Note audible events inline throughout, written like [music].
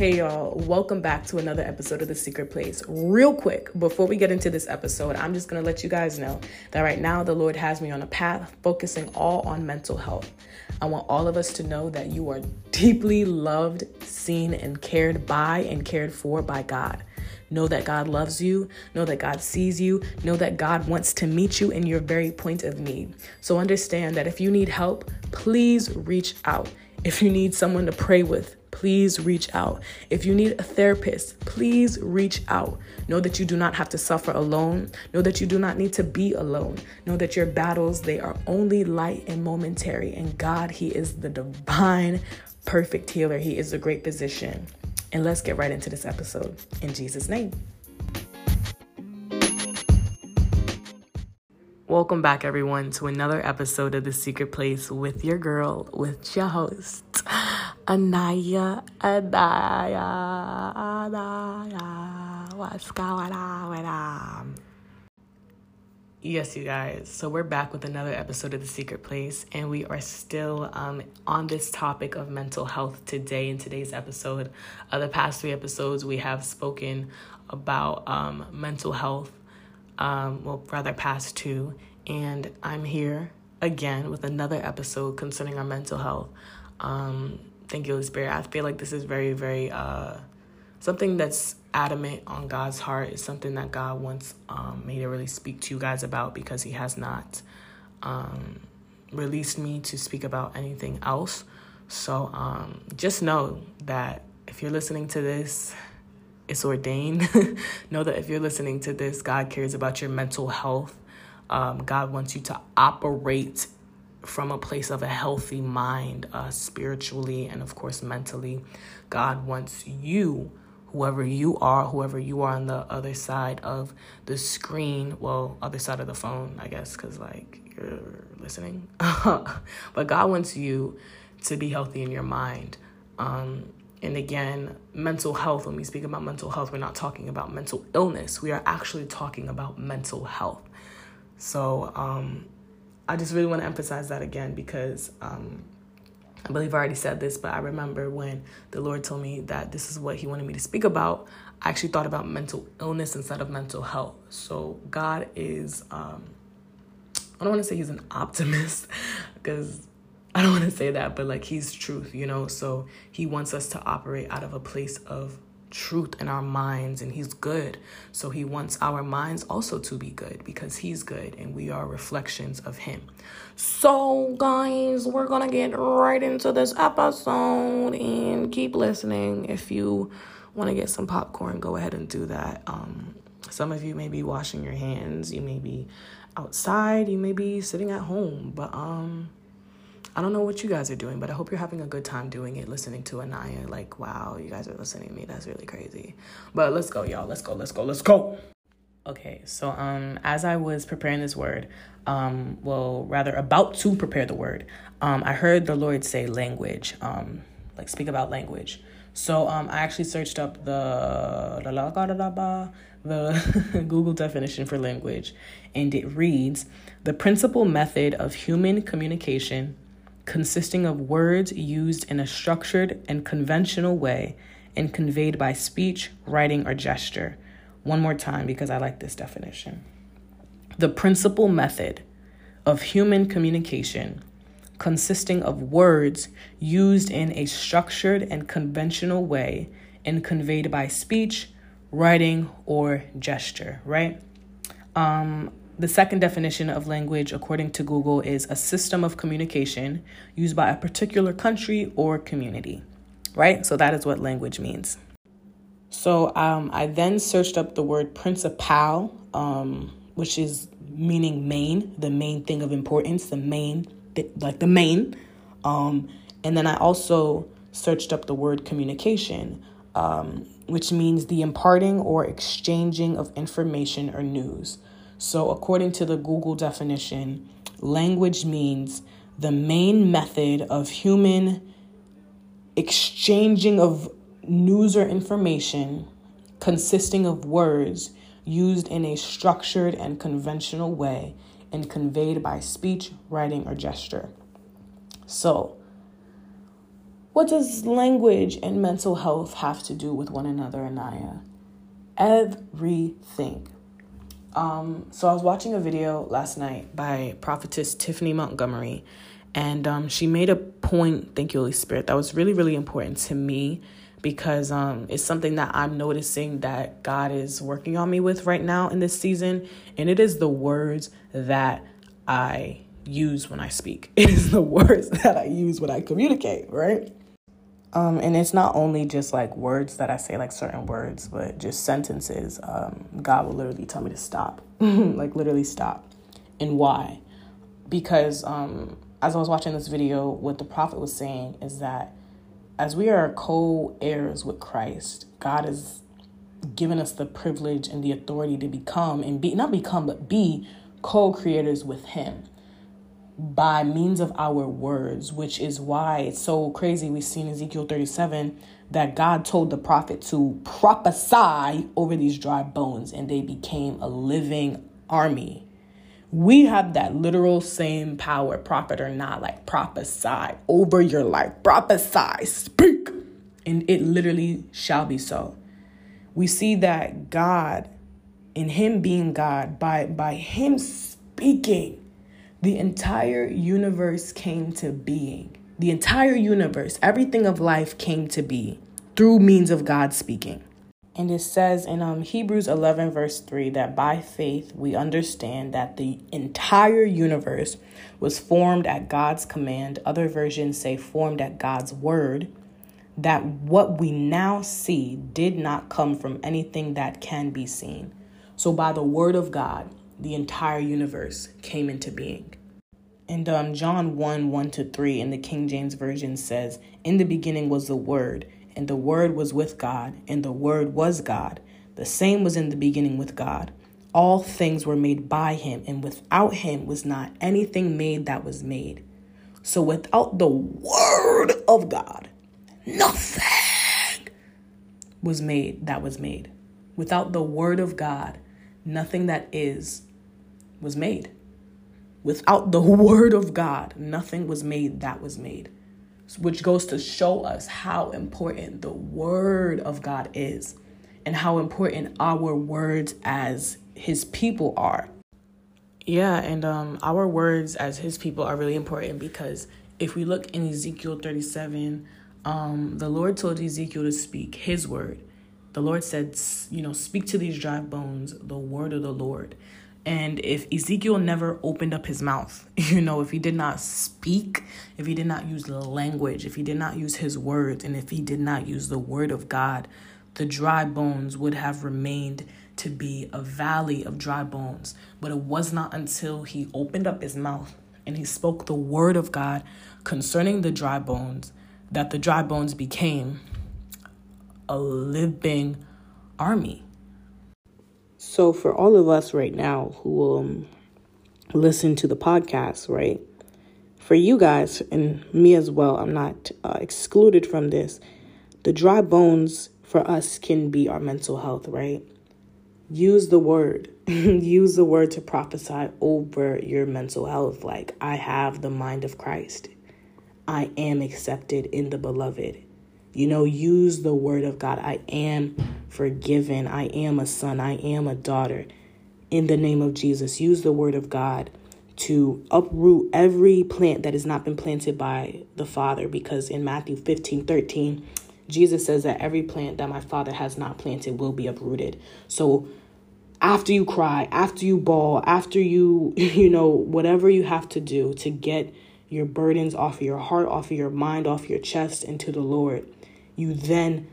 Hey y'all, welcome back to another episode of The Secret Place. Real quick, before we get into this episode, I'm just gonna let you guys know that right now the Lord has me on a path focusing all on mental health. I want all of us to know that you are deeply loved, seen, and cared by and cared for by God. Know that God loves you. Know that God sees you. Know that God wants to meet you in your very point of need. So understand that if you need help, please reach out. If you need someone to pray with, please reach out. If you need a therapist, please reach out. Know that you do not have to suffer alone. Know that you do not need to be alone. Know that your battles, they are only light and momentary. And God, He is the divine, perfect healer. He is a great physician. And let's get right into this episode in Jesus' name. Welcome back, everyone, to another episode of The Secret Place with your girl, with your host, Anaya, Anaya, Anaya. What's going on? Yes, you guys. So we're back with another episode of The Secret Place, and we are still um, on this topic of mental health today. In today's episode, uh, the past three episodes, we have spoken about um, mental health. Um, well, rather, past two, and I'm here again with another episode concerning our mental health. Um, Thank you, Spirit. I feel like this is very, very uh, something that's adamant on God's heart. It's something that God wants um, me to really speak to you guys about because He has not um, released me to speak about anything else. So um, just know that if you're listening to this, it's ordained. [laughs] know that if you're listening to this, God cares about your mental health. Um, God wants you to operate from a place of a healthy mind, uh, spiritually and of course mentally. God wants you, whoever you are, whoever you are on the other side of the screen, well, other side of the phone, I guess, because like you're listening. [laughs] but God wants you to be healthy in your mind. Um, and again, mental health, when we speak about mental health, we're not talking about mental illness. We are actually talking about mental health. So, um, I just really want to emphasize that again because um, I believe I already said this, but I remember when the Lord told me that this is what He wanted me to speak about. I actually thought about mental illness instead of mental health. So God is, um, I don't want to say He's an optimist [laughs] because I don't want to say that, but like He's truth, you know? So He wants us to operate out of a place of truth in our minds and he's good. So he wants our minds also to be good because he's good and we are reflections of him. So guys, we're to get right into this episode and keep listening. If you want to get some popcorn, go ahead and do that. Um some of you may be washing your hands, you may be outside, you may be sitting at home, but um I don't know what you guys are doing, but I hope you're having a good time doing it, listening to Anaya. Like, wow, you guys are listening to me. That's really crazy. But let's go, y'all. Let's go, let's go, let's go. Okay, so um as I was preparing this word, um, well rather about to prepare the word, um, I heard the Lord say language, um, like speak about language. So um I actually searched up the the [laughs] Google definition for language, and it reads the principal method of human communication consisting of words used in a structured and conventional way and conveyed by speech, writing, or gesture. One more time because I like this definition. The principal method of human communication consisting of words used in a structured and conventional way and conveyed by speech, writing, or gesture, right? Um, the second definition of language, according to Google, is a system of communication used by a particular country or community, right? So that is what language means. So um, I then searched up the word principal, um, which is meaning main, the main thing of importance, the main like the main. Um, and then I also searched up the word communication, um, which means the imparting or exchanging of information or news. So, according to the Google definition, language means the main method of human exchanging of news or information consisting of words used in a structured and conventional way and conveyed by speech, writing, or gesture. So, what does language and mental health have to do with one another, Anaya? Everything. Um, so I was watching a video last night by prophetess Tiffany Montgomery, and um, she made a point, thank you, Holy Spirit, that was really, really important to me because um, it's something that I'm noticing that God is working on me with right now in this season. And it is the words that I use when I speak, [laughs] it is the words [laughs] that I use when I communicate, right? Um, and it's not only just like words that I say, like certain words, but just sentences. Um, God will literally tell me to stop, [laughs] like literally stop. And why? Because um, as I was watching this video, what the prophet was saying is that as we are co heirs with Christ, God has given us the privilege and the authority to become and be, not become, but be co creators with Him by means of our words, which is why it's so crazy. We see in Ezekiel 37 that God told the prophet to prophesy over these dry bones and they became a living army. We have that literal same power, prophet or not, like prophesy over your life, prophesy, speak, and it literally shall be so. We see that God, in Him being God, by, by Him speaking, the entire universe came to being. The entire universe, everything of life came to be through means of God speaking. And it says in um, Hebrews 11, verse 3, that by faith we understand that the entire universe was formed at God's command. Other versions say formed at God's word. That what we now see did not come from anything that can be seen. So, by the word of God, the entire universe came into being. And um, John 1 1 to 3 in the King James Version says, In the beginning was the Word and the Word was with God, and the Word was God. The same was in the beginning with God. All things were made by him, and without him was not anything made that was made. So without the Word of God, nothing was made that was made. Without the Word of God, nothing that is was made. Without the [laughs] Word of God, nothing was made that was made which goes to show us how important the Word of God is and how important our words as His people are. Yeah, and um, our words as His people are really important because if we look in Ezekiel 37, um, the Lord told Ezekiel to speak His word. The Lord said, you know, speak to these dry bones the word of the Lord. And if Ezekiel never opened up his mouth, [laughs] you know, if he did not speak, if he did not use language, if he did not use his words, and if he did not use the word of God, the dry bones would have remained to be a valley of dry bones. But it was not until he opened up his mouth and he spoke the word of God concerning the dry bones that the dry bones became a living army so, for all of us right now who um, listen to the podcast, right? For you guys and me as well, I'm not uh, excluded from this. The dry bones for us can be our mental health, right? Use the word. [laughs] Use the word to prophesy over your mental health. Like, I have the mind of Christ. I am accepted in the beloved. You know, use the word of God. I am forgiven. I am a son. I am a daughter. In the name of Jesus, use the word of God to uproot every plant that has not been planted by the Father. Because in Matthew 15 13, Jesus says that every plant that my Father has not planted will be uprooted. So, after you cry, after you bawl, after you, [laughs] you know, whatever you have to do to get your burdens off of your heart, off of your mind, off your chest into the Lord, you then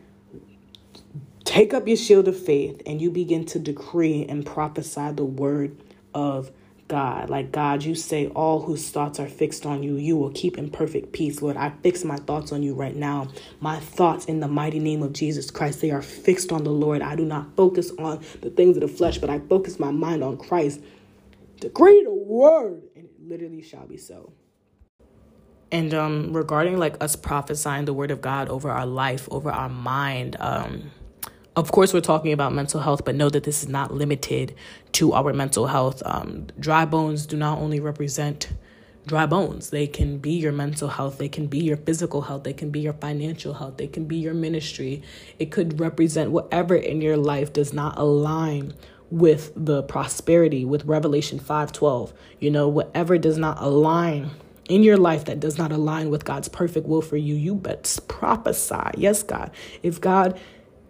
take up your shield of faith and you begin to decree and prophesy the word of God. Like, God, you say all whose thoughts are fixed on you, you will keep in perfect peace. Lord, I fix my thoughts on you right now. My thoughts in the mighty name of Jesus Christ, they are fixed on the Lord. I do not focus on the things of the flesh, but I focus my mind on Christ. Decree the word, and it literally shall be so. And um, regarding like us prophesying the word of God over our life, over our mind, um, of course, we're talking about mental health, but know that this is not limited to our mental health. Um, dry bones do not only represent dry bones, they can be your mental health, they can be your physical health, they can be your financial health, they can be your ministry. It could represent whatever in your life does not align with the prosperity with revelation 5:12 you know whatever does not align in your life that does not align with God's perfect will for you you best prophesy yes God if God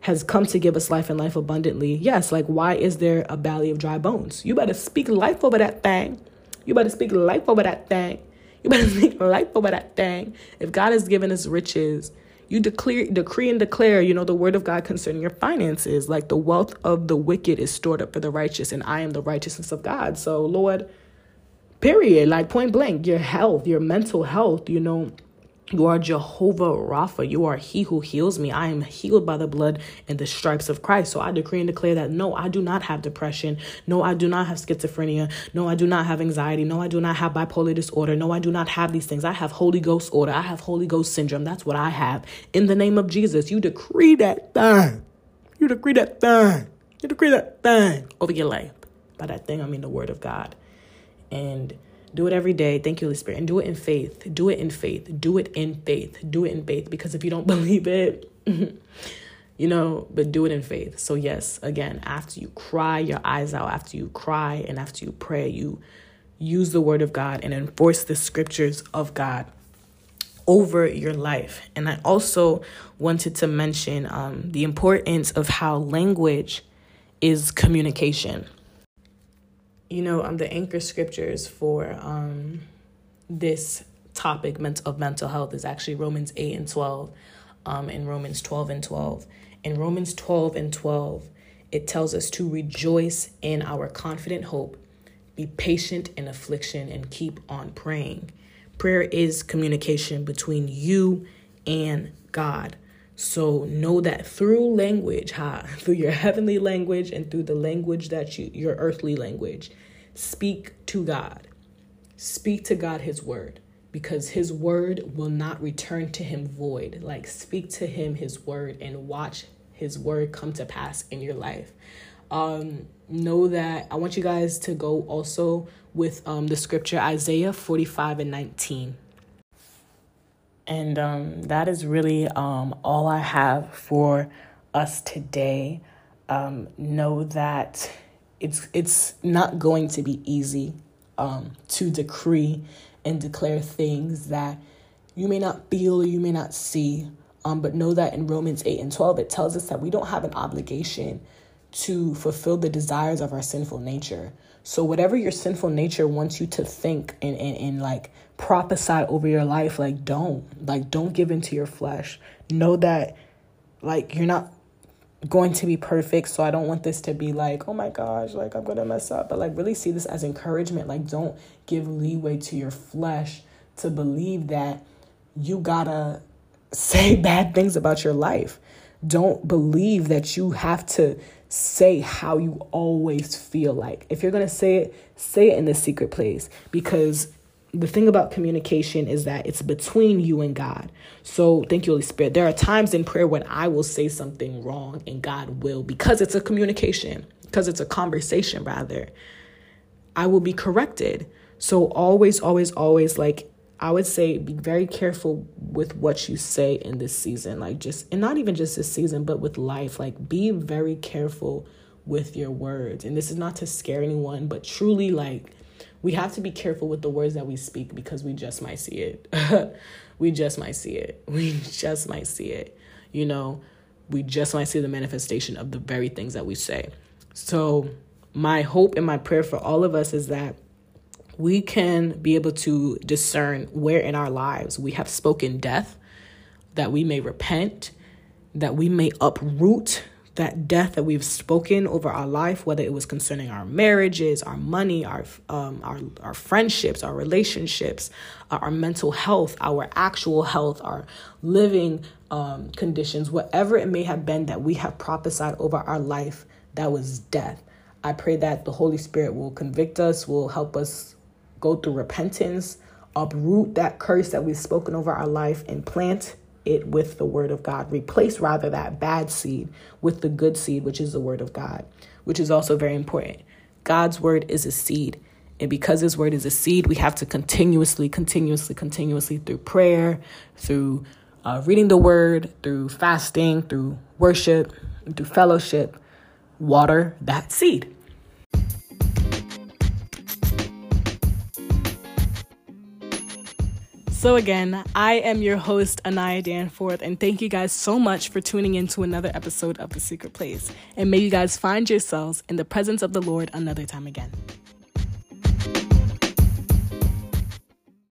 has come to give us life and life abundantly. Yes, like why is there a valley of dry bones? You better speak life over that thing. You better speak life over that thing. You better [laughs] speak life over that thing. If God has given us riches, you declare, decree and declare, you know, the word of God concerning your finances. Like the wealth of the wicked is stored up for the righteous, and I am the righteousness of God. So, Lord, period, like point blank, your health, your mental health, you know, you are Jehovah Rapha. You are He who heals me. I am healed by the blood and the stripes of Christ. So I decree and declare that no, I do not have depression. No, I do not have schizophrenia. No, I do not have anxiety. No, I do not have bipolar disorder. No, I do not have these things. I have Holy Ghost order. I have Holy Ghost syndrome. That's what I have. In the name of Jesus, you decree that thing. You decree that thing. You decree that thing over your life. By that thing, I mean the word of God. And do it every day. Thank you, Holy Spirit. And do it in faith. Do it in faith. Do it in faith. Do it in faith. Because if you don't [laughs] believe it, [laughs] you know, but do it in faith. So, yes, again, after you cry your eyes out, after you cry and after you pray, you use the word of God and enforce the scriptures of God over your life. And I also wanted to mention um, the importance of how language is communication you know, um, the anchor scriptures for um, this topic of mental health is actually Romans 8 and 12 um, and Romans 12 and 12. In Romans 12 and 12, it tells us to rejoice in our confident hope, be patient in affliction, and keep on praying. Prayer is communication between you and God. So know that through language, ha, [laughs] through your heavenly language and through the language that you your earthly language, speak to God. Speak to God his word because his word will not return to him void. Like speak to him his word and watch his word come to pass in your life. Um know that I want you guys to go also with um the scripture Isaiah 45 and 19 and um, that is really um, all I have for us today. Um, know that it's it's not going to be easy um, to decree and declare things that you may not feel you may not see. Um, but know that in Romans 8 and 12, it tells us that we don't have an obligation to fulfill the desires of our sinful nature. So, whatever your sinful nature wants you to think and, and, and like prophesy over your life, like don't. Like, don't give into your flesh. Know that, like, you're not going to be perfect. So, I don't want this to be like, oh my gosh, like, I'm going to mess up. But, like, really see this as encouragement. Like, don't give leeway to your flesh to believe that you gotta [laughs] say bad things about your life. Don't believe that you have to say how you always feel like. If you're going to say it, say it in the secret place because the thing about communication is that it's between you and God. So thank you, Holy Spirit. There are times in prayer when I will say something wrong and God will, because it's a communication, because it's a conversation, rather. I will be corrected. So always, always, always like I would say be very careful with what you say in this season. Like just and not even just this season, but with life. Like be very careful with your words. And this is not to scare anyone, but truly like we have to be careful with the words that we speak because we just might see it. [laughs] we just might see it. [laughs] We just might see it. You know, we just might see the manifestation of the very things that we say. So, my hope and my prayer for all of us is that we can be able to discern where in our lives we have spoken death, that we may repent, that we may uproot that death that we've spoken over our life, whether it was concerning our marriages, our money, our um, our our friendships, our relationships, uh, our mental health, our actual health, our living um, conditions, whatever it may have been that we have prophesied over our life, that was death. I pray that the Holy Spirit will convict us, will help us go through repentance, uproot that curse that we've spoken over our life, and plant it with the word of God. Replace rather that bad seed with the good seed, which is the word of God, which is also very important. God's word is a seed. And because his word is a seed, we have to continuously, continuously, continuously through prayer, through uh, reading the word, through fasting, through worship, through fellowship, water that seed. So, again, I am your host, Anaya Danforth, and thank you guys so much for tuning in to another episode of The Secret Place. And may you guys find yourselves in the presence of the Lord another time again.